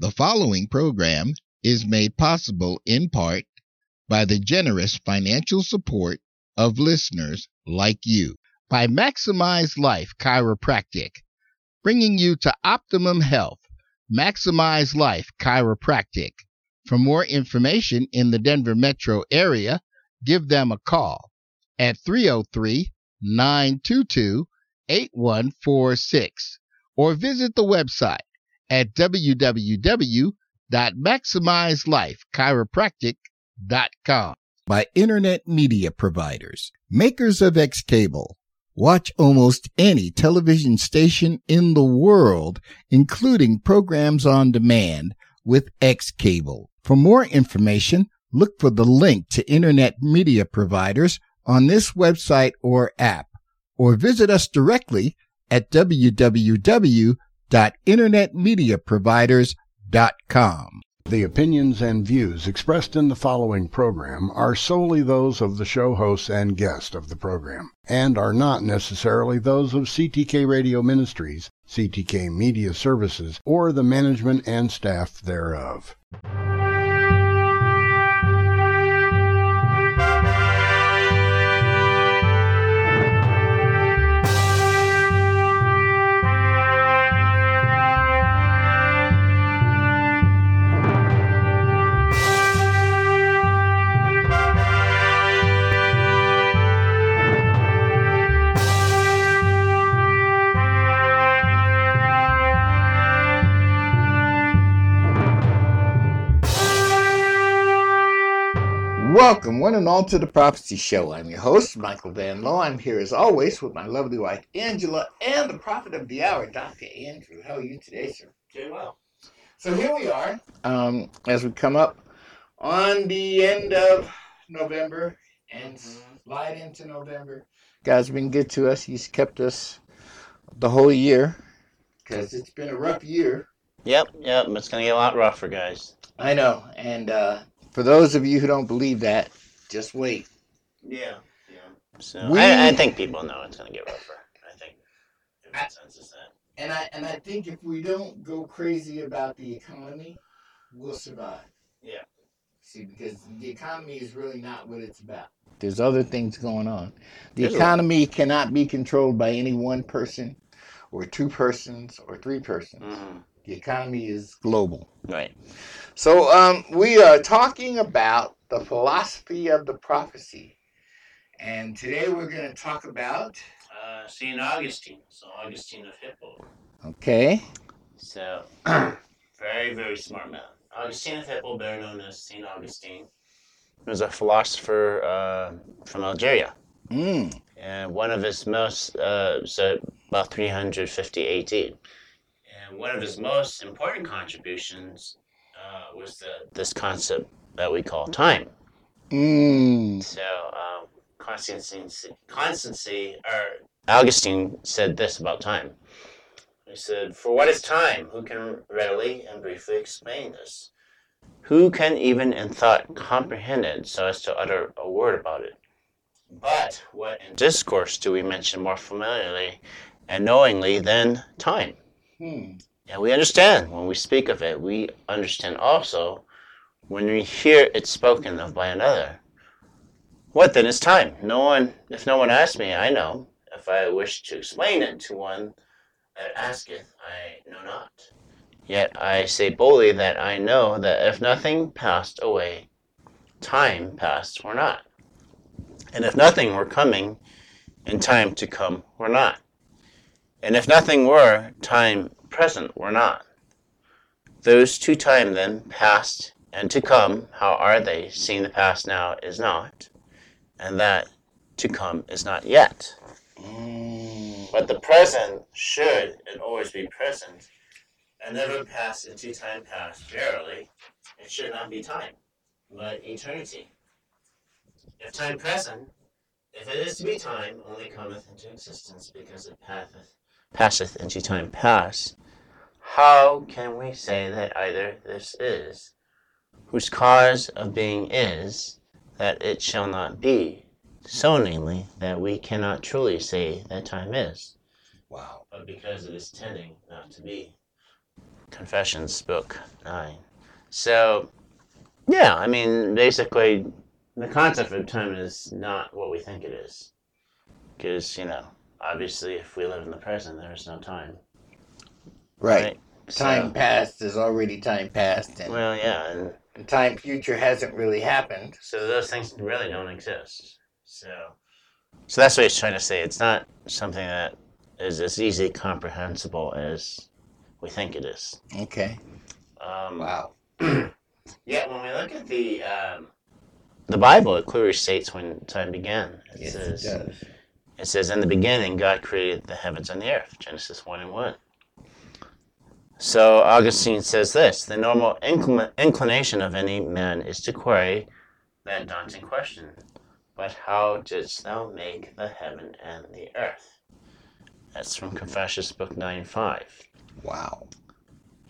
The following program is made possible in part by the generous financial support of listeners like you. By Maximize Life Chiropractic, bringing you to optimum health. Maximize Life Chiropractic. For more information in the Denver metro area, give them a call at 303 922 8146 or visit the website at www.maximizelifechiropractic.com. By internet media providers, makers of X Cable. Watch almost any television station in the world, including programs on demand with X Cable. For more information, look for the link to internet media providers on this website or app, or visit us directly at www.internetmediaproviders.com. The opinions and views expressed in the following program are solely those of the show hosts and guests of the program, and are not necessarily those of CTK Radio Ministries, CTK Media Services, or the management and staff thereof. Welcome, one and all, to the Prophecy Show. I'm your host, Michael Van Lowe. I'm here as always with my lovely wife, Angela, and the prophet of the hour, Dr. Andrew. How are you today, sir? Doing well. So here we are, um, as we come up on the end of November and slide into November. God's been good to us. He's kept us the whole year because it's been a rough year. Yep, yep. It's gonna get a lot rougher, guys. I know. And uh, for those of you who don't believe that, just wait. Yeah, yeah. So We- I, I think people know it's gonna get rougher. I think the consensus that. And I and I think if we don't go crazy about the economy, we'll survive. Yeah. See, because the economy is really not what it's about. There's other things going on. The There's economy cannot be controlled by any one person, or two persons, or three persons. hmm The economy is global. Right. So um, we are talking about the philosophy of the prophecy, and today we're going to talk about. Uh, Saint Augustine. So Augustine of Hippo. Okay. So very, very smart man. Augustine of Hippo, better known as Saint Augustine, was a philosopher uh, from Algeria. Mm. and one of his most uh, so about 350 AD, and one of his most important contributions uh, was the, this concept that we call time. Mm. So um, constancy, constancy, or Augustine said this about time. He said, "For what is time? Who can readily and briefly explain this? Who can even in thought comprehend it so as to utter a word about it? But what in discourse do we mention more familiarly and knowingly than time? Hmm. And we understand when we speak of it. We understand also when we hear it spoken of by another. What then is time? No one, if no one asks me, I know. If I wish to explain it to one that asketh, I know not. Yet I say boldly that I know that if nothing passed away, time passed or not. And if nothing were coming, in time to come were not. And if nothing were, time present were not. Those two time then, past and to come, how are they, seeing the past now is not, and that to come is not yet? Mm. But the present should and always be present, and never pass into time past. Verily, it should not be time, but eternity. If time present, if it is to be time, only cometh into existence because it passeth, passeth into time past, how can we say that either this is, whose cause of being is, that it shall not be, so namely that we cannot truly say that time is, Wow. but because it is tending not to be. Confessions, Book 9. So, yeah, I mean, basically, the concept of time is not what we think it is. Because, you know, obviously, if we live in the present, there is no time. Right. So- Time past is already time past, and, well, yeah, and and time future hasn't really happened. so those things really don't exist. So, so that's what he's trying to say. It's not something that is as easily comprehensible as we think it is. Okay. Um, Wow. Yeah, when we look at the um, the Bible, it clearly states when time began. It Yes, says, it does. It says, "In the beginning, God created the heavens and the earth." Genesis one and one. So Augustine says this: the normal inclin- inclination of any man is to query that daunting question: "But how didst thou make the heaven and the earth?" That's from Confessions, book nine five. Wow.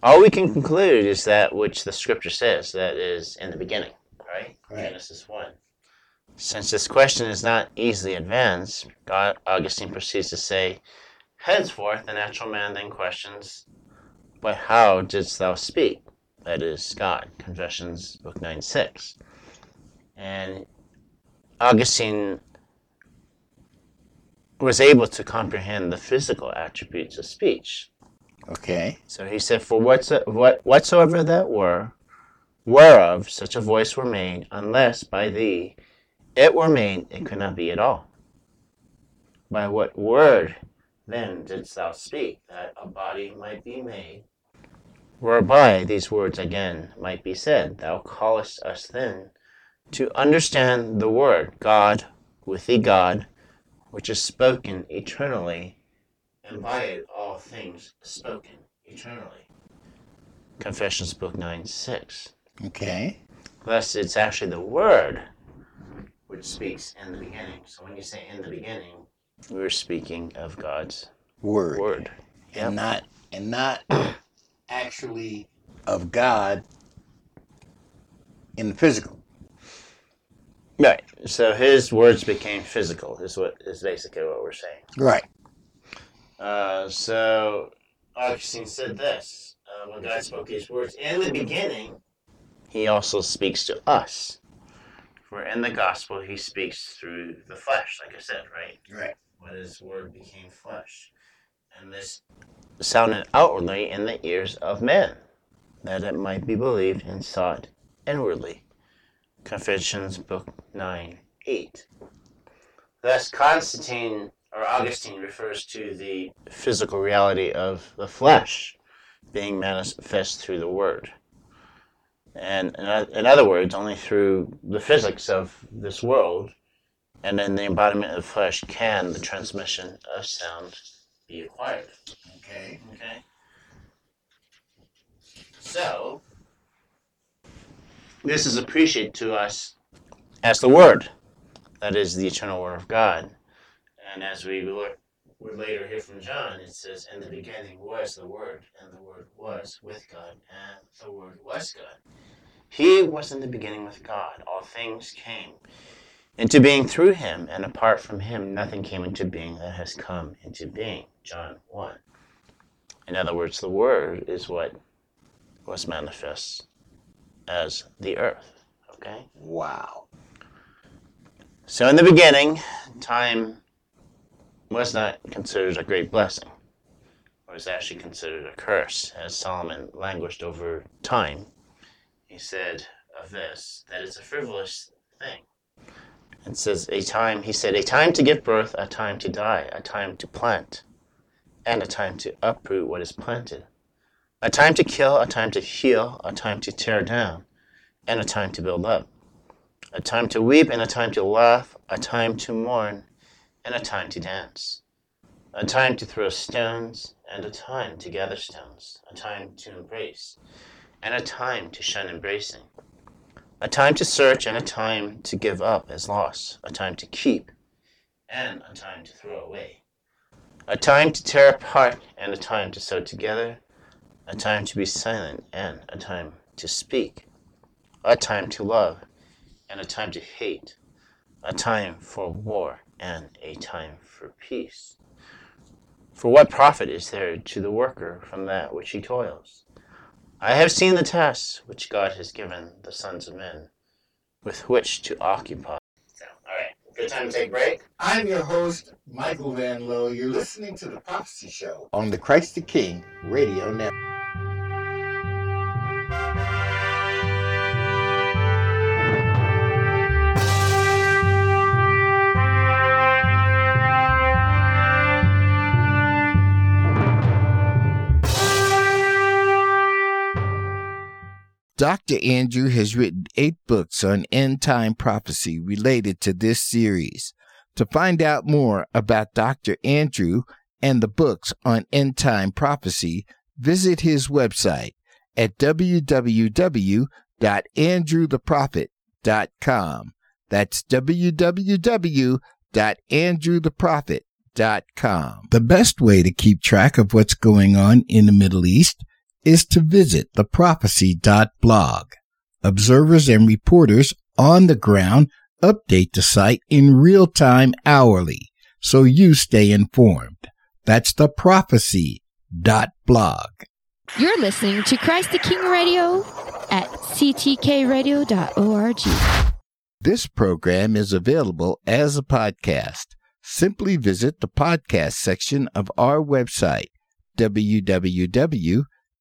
All we can conclude is that which the scripture says, that is in the beginning, right? Right. Genesis 1. Since this question is not easily advanced, God, Augustine proceeds to say, Henceforth the natural man then questions, But how didst thou speak? That is God, Confessions, Book 9 6. And Augustine was able to comprehend the physical attributes of speech. Okay. So he said, For whatso- what, whatsoever that were, whereof such a voice were made, unless by thee it were made, it could not be at all. By what word then didst thou speak, that a body might be made? Whereby these words again might be said, Thou callest us then to understand the word, God, with thee God, which is spoken eternally and by it all things spoken eternally. Confessions, Book 9 6. Okay. Thus, it's actually the Word which speaks in the beginning. So, when you say in the beginning, we're speaking of God's Word. Word. And not and not actually of God in the physical. Right. So, His words became physical, is what is basically what we're saying. Right. Uh, so Augustine said this uh, when God spoke these words in the beginning, he also speaks to us. For in the gospel, he speaks through the flesh, like I said, right? Right. When his word became flesh. And this sounded outwardly in the ears of men, that it might be believed and sought inwardly. Confessions, Book 9, 8. Thus, Constantine or Augustine refers to the physical reality of the flesh being manifest through the Word. And in other words, only through the physics of this world and then the embodiment of flesh can the transmission of sound be acquired. Okay. Okay. So, this is appreciated to us as the Word, that is the eternal Word of God. And as we look we later hear from John, it says, In the beginning was the Word, and the Word was with God, and the Word was God. He was in the beginning with God. All things came into being through him, and apart from him, nothing came into being that has come into being. John 1. In other words, the Word is what was manifest as the earth. Okay? Wow. So in the beginning, time was not considered a great blessing. It was actually considered a curse, as Solomon languished over time. He said of this that it's a frivolous thing. It says a time, he said, a time to give birth, a time to die, a time to plant, and a time to uproot what is planted, a time to kill, a time to heal, a time to tear down, and a time to build up, a time to weep, and a time to laugh, a time to mourn, and a time to dance, a time to throw stones, and a time to gather stones, a time to embrace, and a time to shun embracing, a time to search, and a time to give up as lost, a time to keep, and a time to throw away, a time to tear apart, and a time to sew together, a time to be silent, and a time to speak, a time to love, and a time to hate, a time for war, and a time for peace. For what profit is there to the worker from that which he toils? I have seen the tasks which God has given the sons of men with which to occupy. So, all right, good time to take a break. I'm your host, Michael Van Lowe. You're listening to The Prophecy Show on the Christ the King Radio Network. Dr. Andrew has written eight books on end time prophecy related to this series. To find out more about Dr. Andrew and the books on end time prophecy, visit his website at www.andrewtheprophet.com. That's www.andrewtheprophet.com. The best way to keep track of what's going on in the Middle East is to visit theprophecy.blog. Observers and reporters on the ground update the site in real time hourly so you stay informed. That's theprophecy.blog. You're listening to Christ the King Radio at ctkradio.org. This program is available as a podcast. Simply visit the podcast section of our website,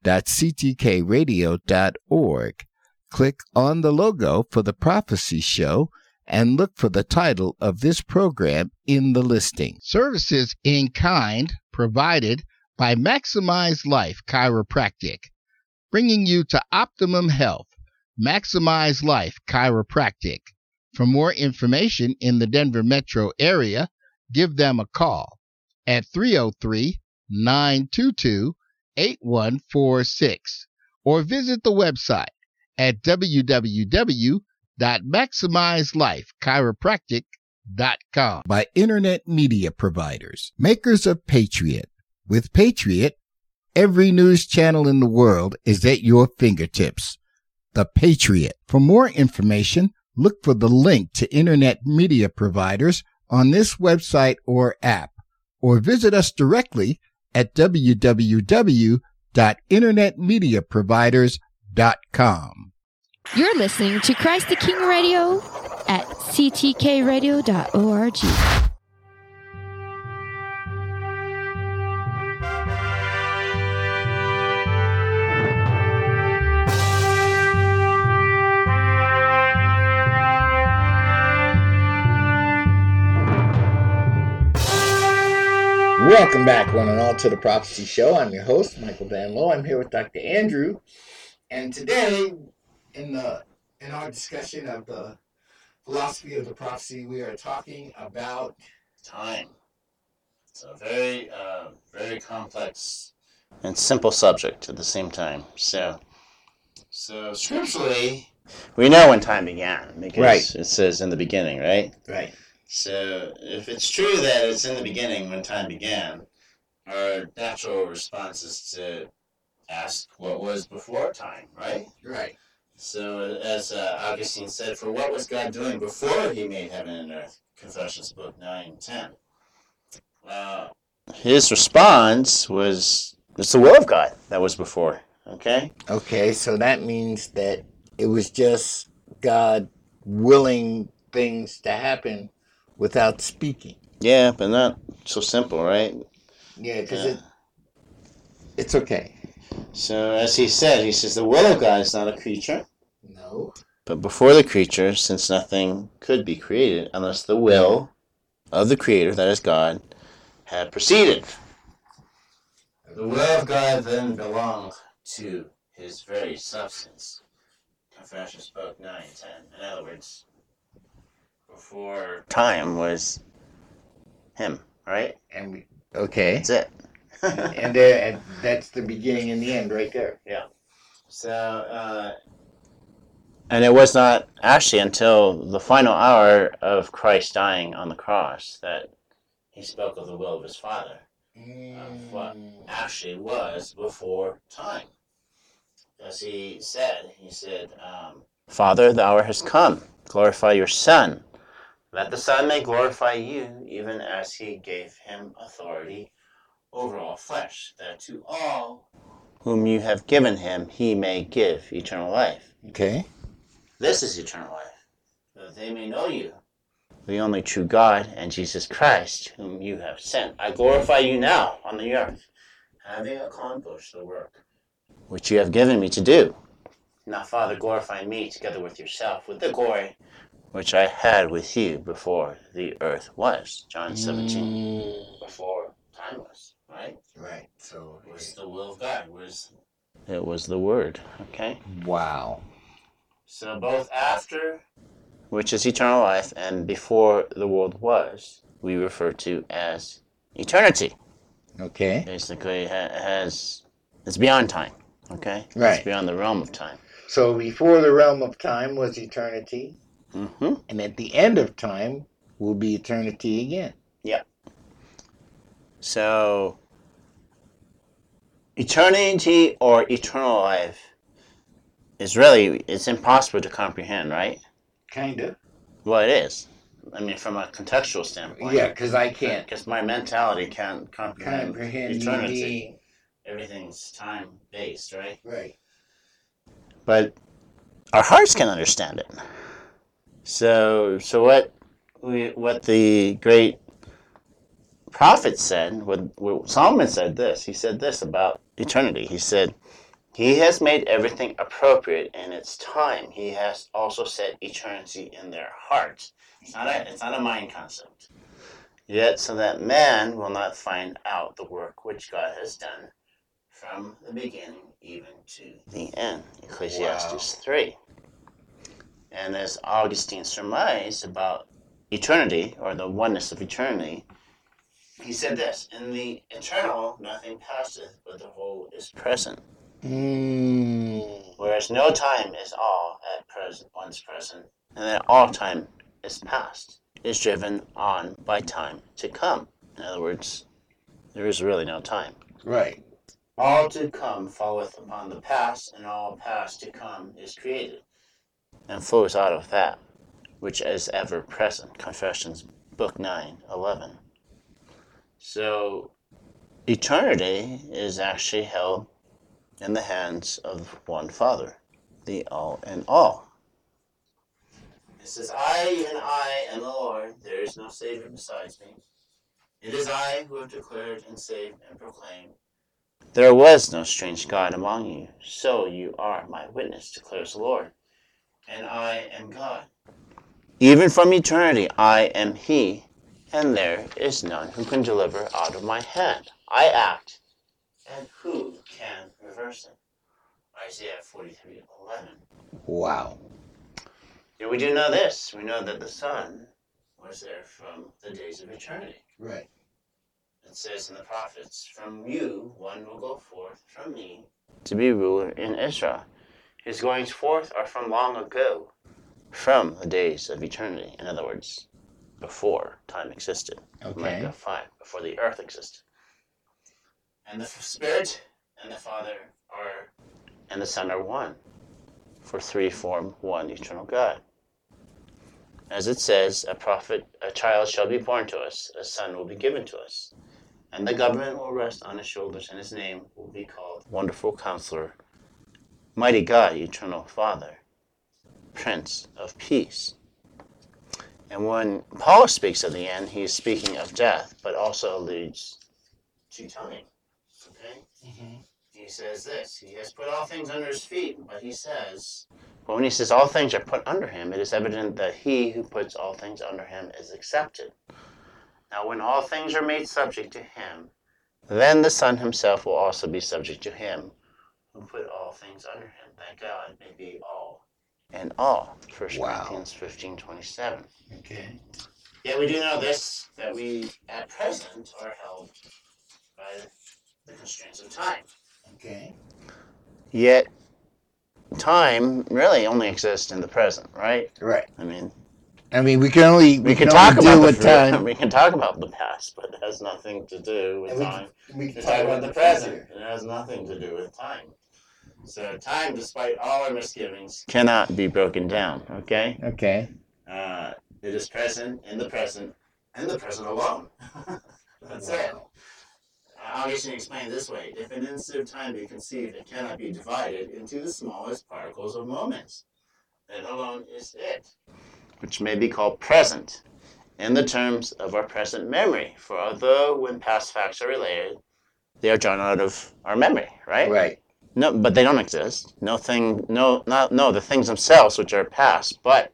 www.ctkradio.org. Click on the logo for the Prophecy Show and look for the title of this program in the listing. Services in kind provided by Maximize Life Chiropractic, bringing you to optimum health. Maximize Life Chiropractic. For more information in the Denver metro area, give them a call at 303 922 8146 or visit the website at www.maximizelifechiropractic.com by internet media providers, makers of Patriot. With Patriot, every news channel in the world is at your fingertips. The Patriot. For more information, look for the link to internet media providers on this website or app, or visit us directly at www.internetmediaproviders.com. You're listening to Christ the King Radio at ctkradio.org. Welcome back, one and all, to the Prophecy Show. I'm your host, Michael Van Lowe. I'm here with Dr. Andrew, and today, in the in our discussion of the philosophy of the prophecy, we are talking about Time. It's a very, uh, very complex and simple subject at the same time. So, so scripturally, we know when time began because Right. it says in the beginning, right? right. So, if it's true that it's in the beginning when time began, our natural response is to ask what was before time, right? Right. So, as uh, Augustine said, for what was God doing before he made heaven and earth? Confessions, book 9 10. Uh, his response was, it's the will of God that was before, okay? Okay, so that means that it was just God willing things to happen without speaking. Yeah, but not so simple, right? Yeah, because Yeah. it it's okay. So, as he said, he says, the will of God is not a creature. No. But before the creature, since nothing could be created unless the will of the Creator, that is God, had proceeded. The will of God then belonged to his very substance. Confessions book 9 10. In other words, before time was him, right? And we okay. That's it. and there and that's the beginning and the end right there. Yeah. So, uh, and it was not actually until the final hour of Christ dying on the cross that he spoke of the will of his Father. Of what actually was before time. As he said, he said, um, Father, the hour has come. Glorify your Son, that the Son may glorify you, even as he gave him authority over all flesh, that to all whom you have given him, he may give eternal life. Okay. This is eternal life, that they may know you, the only true God, and Jesus Christ, whom you have sent. I glorify you now on the earth, having accomplished the work which you have given me to do. Now, Father, glorify me together with yourself, with the glory which I had with you before the earth was. John 17. Mm, Before time was, right? right. So. It was the will of God. It was, it was the Word, okay? Wow. So both after, which is eternal life, and before the world was, we refer to as eternity. Okay. Basically, it has it's beyond time. Okay, Right. It's beyond the realm of time. So before the realm of time was eternity, hmm and at the end of time will be eternity again. Yeah. So, eternity or eternal life is really it's impossible to comprehend, right? Kind of. Well, it is. I mean, from a contextual standpoint. Yeah, because I can't Because my mentality can't comprehend, comprehend eternity. Everything's time based, right? right. But our hearts can understand it. So, so what we, what the great prophet said, what, what Solomon said this. He said this about eternity. He said, "He has made everything appropriate in its time. He has also set eternity in their hearts." It's not a, it's not a mind concept. Yet, so that man will not find out the work which God has done from the beginning even to the end. Ecclesiastes 3. And as Augustine surmised about eternity, or the oneness of eternity, he said this In the eternal, nothing passeth, but the whole is present. Mm, Whereas no time is all at present, once present, and that all time is past, is driven on by time to come. In other words, there is really no time. right. All to come falleth upon the past, and all past to come is created, and flows out of that which is ever present. Confessions, Book 9, 11. So, eternity is actually held in the hands of one Father, the All in All. It says, I and I am the Lord, there is no Savior besides me. It is I who have declared and saved and proclaimed. There was no strange God among you, so you are my witness, declares the Lord. And I am God. Even from eternity I am He, and there is none who can deliver out of my hand. I act, and who can reverse it? Isaiah 43 11. Wow. Yeah, we do know this. We know that the Son was there from the days of eternity. Right. It says in the prophets, From you one will go forth from me to be ruler in Israel. His goings forth are from long ago, from the days of eternity. In other words, before time existed. Okay. Micah 5, before the earth existed. And the Spirit and the Father are, and the Son are one, for three form one eternal God. As it says, a prophet, a child shall be born to us, a son will be given to us, and the government will rest on his shoulders, and his name will be called Wonderful Counselor, Mighty God, Eternal Father, Prince of Peace. And when Paul speaks of the end, he is speaking of death, but also alludes to time. Okay? Mm-hmm. He says this He has put all things under his feet, but he says, but when he says all things are put under him, it is evident that he who puts all things under him is accepted. Now, when all things are made subject to him, then the Son himself will also be subject to him who put all things under him, that God may be all and all. 1 Wow. Corinthians fifteen twenty seven. Okay. Yet we do know this that we at present are held by the constraints of time. Okay. Yet time really only exists in the present, right? Right. I mean, I mean, we can only we, can, only talk about the time. We can talk about the past, but it has nothing to do with And time. We We can talk about the present. It has nothing to do with time. So time, despite all our misgivings, cannot be broken down. Okay. Okay. Uh, it is present in the present, and the present alone. That's it. Augustine explained this way if an instant of time be conceived, it cannot be divided into the smallest particles of moments. That alone is it, which may be called present in the terms of our present memory. For although when past facts are related, they are drawn out of our memory, right? Right. No, but they don't exist. No thing, no, not no the things themselves which are past, but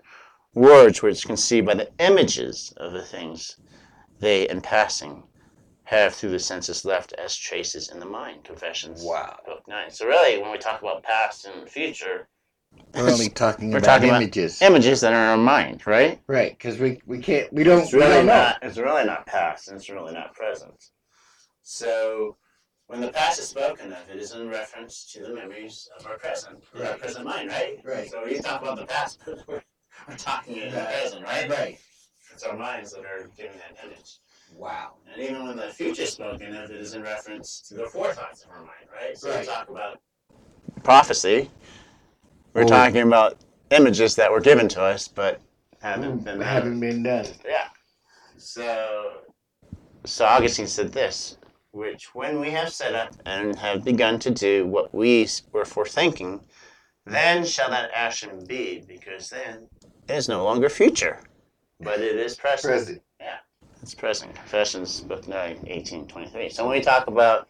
words which conceived by the images of the things they in passing have through the senses left as traces in the mind. Confessions. Wow. Oh, Book nine. So really, when we talk about past and future, We're only talking We're about talking about images. images that are in our mind, right? right, because we, we can't, we don't, It's we really don't know. It's really not past, and it's really not present. So, when the past is spoken of, it is in reference to the memories of our present, of our present mind, right? Right. So when you talk about the past, we're, we're talking in the present, right? Right. It's our minds that are giving that image. Wow. And even when the future is spoken of, it is in reference to the forethoughts of our mind, right? So Right. we talk about prophecy. We're Well- talking about images that were given to us, but haven't mm, been done. Haven't been done. Yeah. So, so Augustine said this, which when we have set up and have begun to do what we were forethinking, then shall that action be, because then it is no longer future, but it is present. Present. It's present. Confessions, book 9, 18, 23. So when we talk about,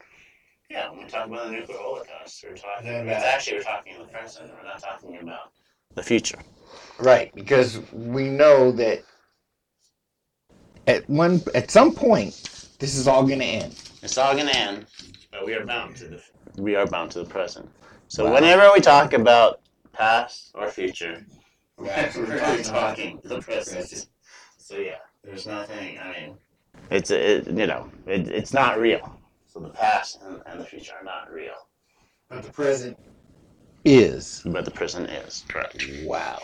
yeah, when we talk about the nuclear holocaust, we're talking, Yeah, it's actually we're talking in the present, we're not talking about the future. Right, because we know that at one at some point this is all going to end. It's all gonna end, but we are bound to the we are bound to the present. So Wow. whenever we talk about past or future, we're Right. really talking the present. So yeah, there's nothing. I mean, it's it, you know it, it's not real. So the past and, and the future are not real, But the present is. but the present is correct. Wow.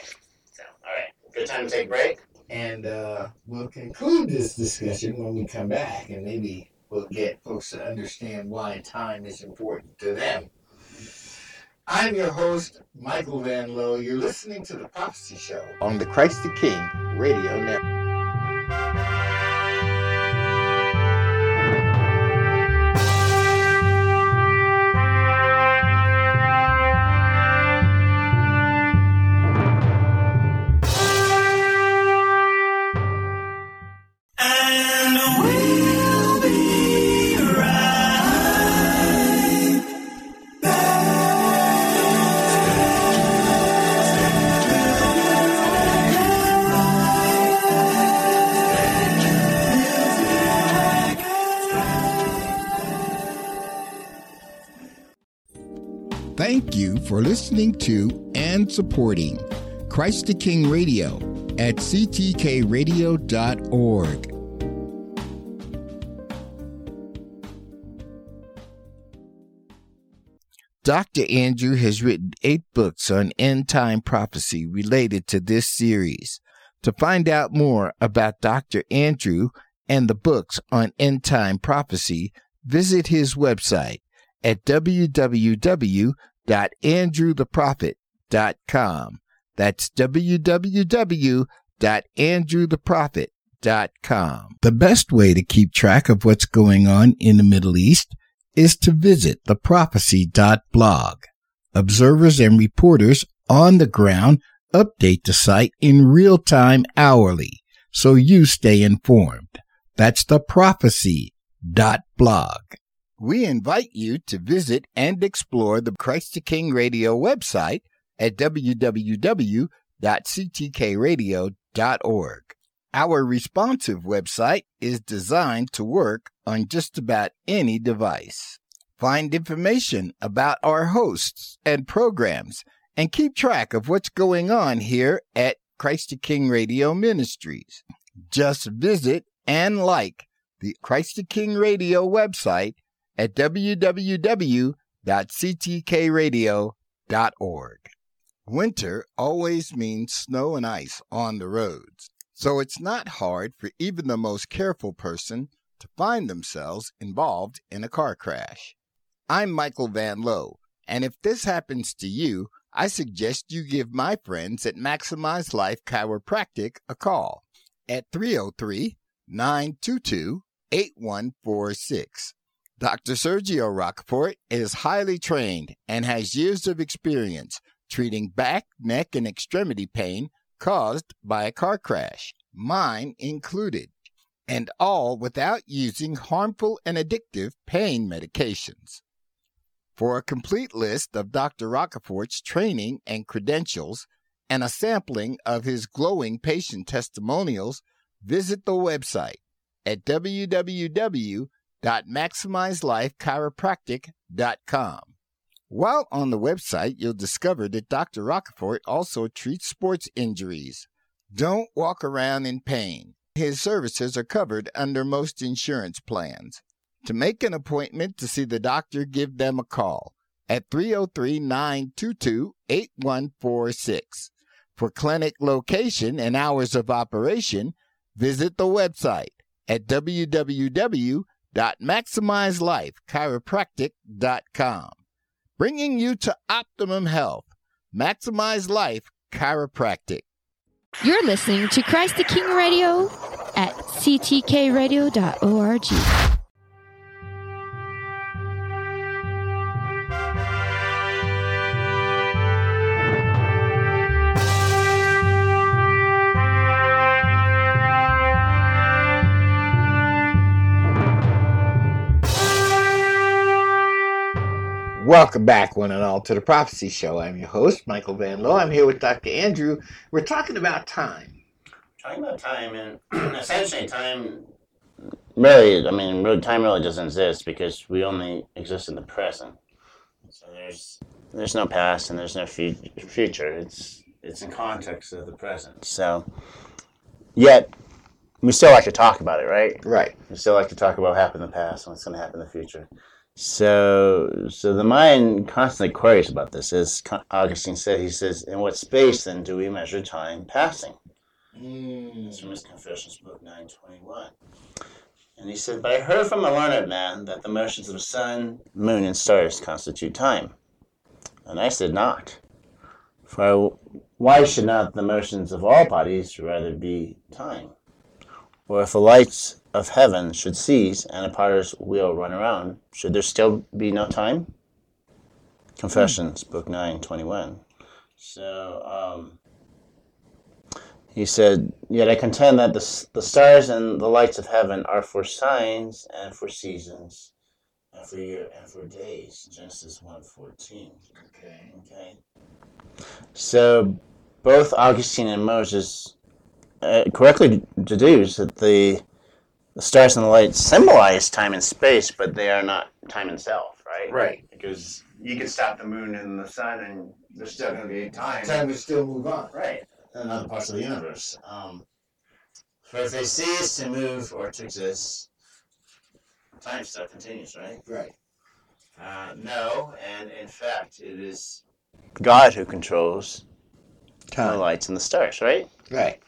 So, all right, good time to take a break. And uh, we'll conclude this discussion when we come back, and maybe we'll get folks to understand why time is important to them. I'm your host, Michael Van Lowe. You're listening to The Prophecy Show on the Christ the King Radio Network. Listening to and supporting Christ the King Radio at ctkradio.org. Dr. Andrew has written eight books on end time prophecy related to this series. To find out more about Dr. Andrew and the books on end time prophecy, visit his website at www.andrewtheprophet.com. That's www.andrewtheprophet.com. The best way to keep track of what's going on in the Middle East is to visit theprophecy.blog. Observers and reporters on the ground update the site in real time hourly so you stay informed. That's theprophecy.blog. We invite you to visit and explore the Christ the King Radio website at www.ctkradio.org. Our responsive website is designed to work on just about any device. Find information about our hosts and programs and keep track of what's going on here at Christ the King Radio Ministries. Just visit and like the Christ the King Radio website at www.ctkradio.org. Winter always means snow and ice on the roads, so it's not hard for even the most careful person to find themselves involved in a car crash. I'm Michael Van Lowe, and if this happens to you, I suggest you give my friends at Maximize Life Chiropractic a call at 303 922 8146. Dr. Sergio Rockport is highly trained and has years of experience treating back, neck, and extremity pain caused by a car crash, mine included, and all without using harmful and addictive pain medications. For a complete list of Dr. Rockport's training and credentials and a sampling of his glowing patient testimonials, visit the website at www.maximizelifechiropractic.com. While on the website, you'll discover that Dr. Rockport also treats sports injuries. Don't walk around in pain. His services are covered under most insurance plans. To make an appointment to see the doctor, give them a call at 303 922 8146. For clinic location and hours of operation, visit the website at www.maximizelifechiropractic.com. Bringing you to optimum health, Maximize Life Chiropractic. You're listening to Christ the King Radio at ctkradio.org. Welcome back, one and all, to the Prophecy Show. I'm your host, Michael Van Lowe. I'm here with Dr. Andrew. We're talking about time. Talking about time, and essentially, time really, I mean, really, time really doesn't exist because we only exist in the present. So there's there's no past and there's no fu- future. It's it's in context of the present. So, yet we still like to talk about it, right? Right. We still like to talk about what happened in the past and what's going to happen in the future. So, so the mind constantly queries about this. As Augustine said, he says, "In what space then do we measure time passing?" Hmm. It's from his Confessions, book nine twenty one. And he said, "But I heard from a learned man that the motions of the sun, moon, and stars constitute time." And I said, "Not. For why should not the motions of all bodies rather be time? Or if the lights of heaven should cease and a potter's wheel run around, should there still be no time? Confessions, book 9, 21. So, um, he said, Yet I contend that the, the stars and the lights of heaven are for signs and for seasons, and for year and for days. Genesis 1 14. Okay. Okay. So, both Augustine and Moses uh, correctly deduce that the the stars and the lights symbolize time and space, but they are not time itself, right? Right. Because you can stop the moon and the sun, and there's still going to be time. Time will still move on. Right. In other parts of the universe. Um, for if they cease to move or to exist, time still continues, right? Right. Uh, no, and in fact, it is God who controls the lights and the stars, right? Right.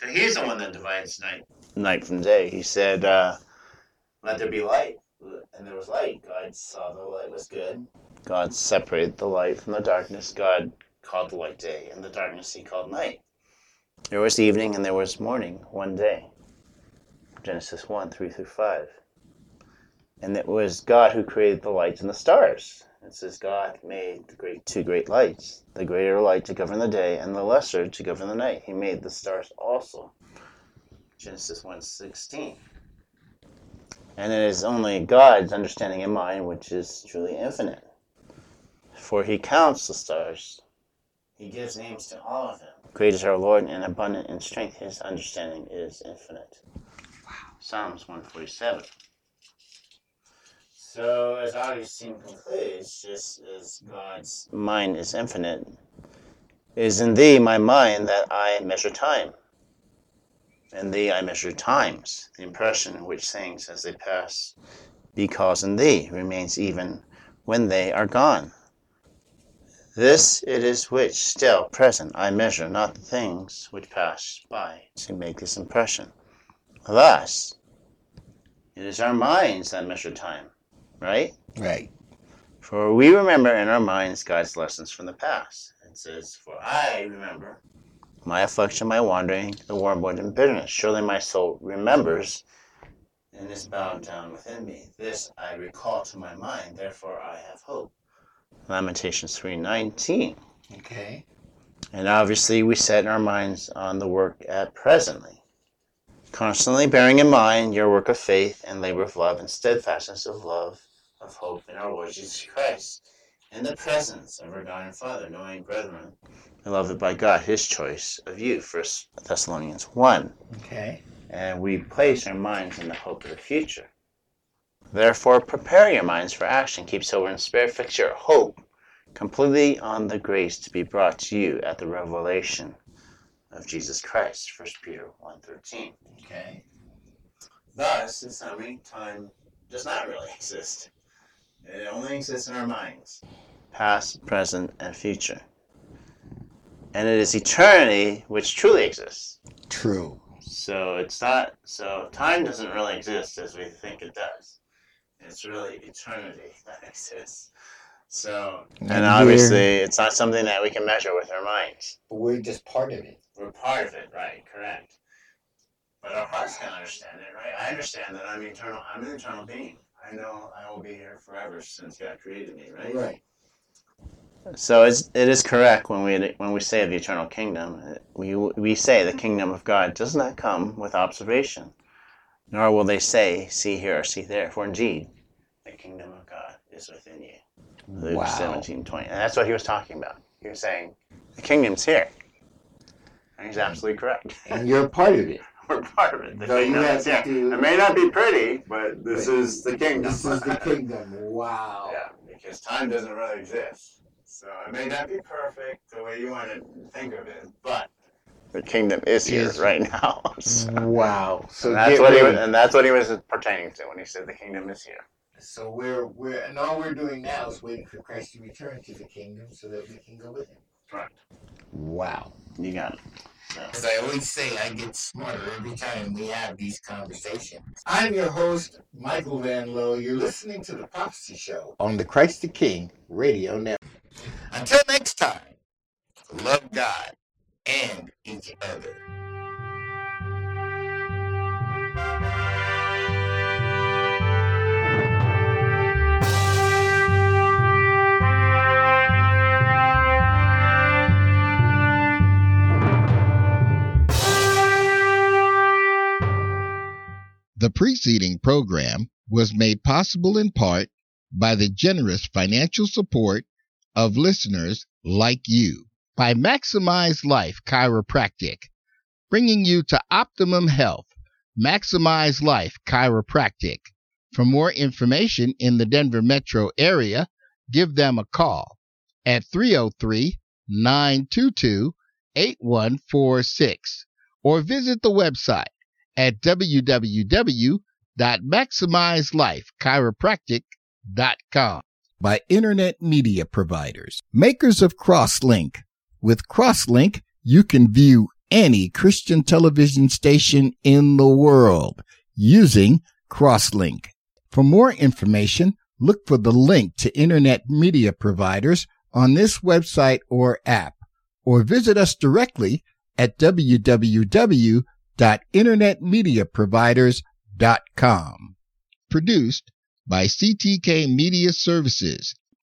So he's the one that divides night night from day. He said, uh, "Let there be light," and there was light. God saw the light was good. God separated the light from the darkness. God called the light day, and the darkness He called night. There was evening and there was morning one day. Genesis one three through five. And it was God who created the lights and the stars. It says God made the great two great lights, the greater light to govern the day, and the lesser to govern the night. He made the stars also. Genesis 1.16. And it is only God's understanding and mind which is truly infinite. For he counts the stars. He gives names to all of them. Great is our Lord and abundant in strength. His understanding is infinite. Wow. Psalms 147. So, as Augustine concludes, just as God's mind is infinite, it is in thee, my mind, that I measure time. In thee I measure times, the impression which things as they pass, because in thee remains even when they are gone. This it is which, still present, I measure, not the things which pass by to make this impression. Thus, it is our minds that measure time, right? Right. For we remember in our minds God's lessons from the past. It says, For I remember my affliction, my wandering, the wormwood and bitterness. Surely my soul remembers and is bowed down within me. This I recall to my mind, therefore I have hope. Lamentations 3:19. Okay. And obviously we set our minds on the work at presently. Constantly bearing in mind your work of faith and labor of love and steadfastness of love of hope in our Lord Jesus Christ, in the presence of our God and Father, knowing, brethren, beloved by God, his choice of you, First Thessalonians 1. Okay. And we place our minds in the hope of the future. Therefore, prepare your minds for action. Keep sober and spirit. Fix your hope completely on the grace to be brought to you at the revelation of Jesus Christ. 1 Peter 1.13. Okay. Thus, in summary, time does not really exist. It only exists in our minds. Past, present, and future. And it is eternity which truly exists. True. So it's not so time doesn't really exist as we think it does. It's really eternity that exists. So and obviously it's not something that we can measure with our minds. But We're just part of it. We're part of it, right, correct. But our hearts can understand it, right? I understand that I'm eternal I'm an eternal being. I know I will be here forever since God created me, right? Right. So it's, it is correct when we when we say of the eternal kingdom, uh, we we say the kingdom of God does not come with observation, nor will they say, "See here" or "See there," for indeed, the kingdom of God is within you. Luke Wow. seventeen twenty, and that's what he was talking about. He was saying, "The kingdom's here," and he's absolutely correct. And you're a part of it. Part of it. You have is to do- It may not be pretty, but this is the kingdom. This is the kingdom. Wow. Yeah, because time doesn't really exist. So it may not be perfect the way you want to think of it, but the kingdom is here right now. so Wow. So and that's what he was, and that's what he was pertaining to when he said the kingdom is here. So we're we're and all we're doing now is waiting for Christ to return to the kingdom so that we can go with him. Correct. Wow. You got it. As I always say, I get smarter every time we have these conversations. I'm your host, Michael Van Lowe. You're listening to the Prophecy Show on the Christ the King Radio Network. Until next time, love God and each other. The preceding program was made possible in part by the generous financial support of listeners like you. By Maximize Life Chiropractic, bringing you to optimum health. Maximize Life Chiropractic. For more information in the Denver metro area, give them a call at 303 922 8146 or visit the website at www.maximizelifechiropractic.com. By Internet Media Providers, makers of Crosslink. With Crosslink, you can view any Christian television station in the world using Crosslink. For more information, look for the link to Internet Media Providers on this website or app, or visit us directly at www.internetmediaproviders.com. Produced by CTK Media Services